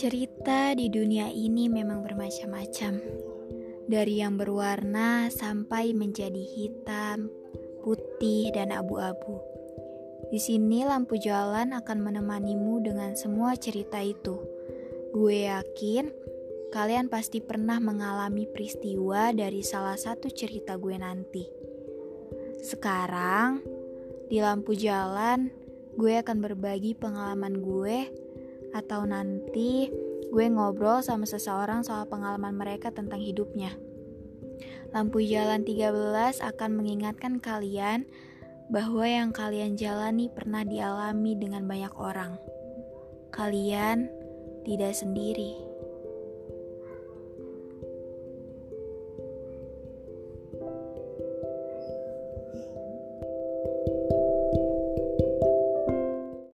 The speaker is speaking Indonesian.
Cerita di dunia ini memang bermacam-macam, dari yang berwarna sampai menjadi hitam, putih, dan abu-abu. Di sini, lampu jalan akan menemanimu dengan semua cerita itu. Gue yakin kalian pasti pernah mengalami peristiwa dari salah satu cerita gue nanti. Sekarang, di lampu jalan, gue akan berbagi pengalaman gue atau nanti gue ngobrol sama seseorang soal pengalaman mereka tentang hidupnya. Lampu jalan 13 akan mengingatkan kalian bahwa yang kalian jalani pernah dialami dengan banyak orang. Kalian tidak sendiri.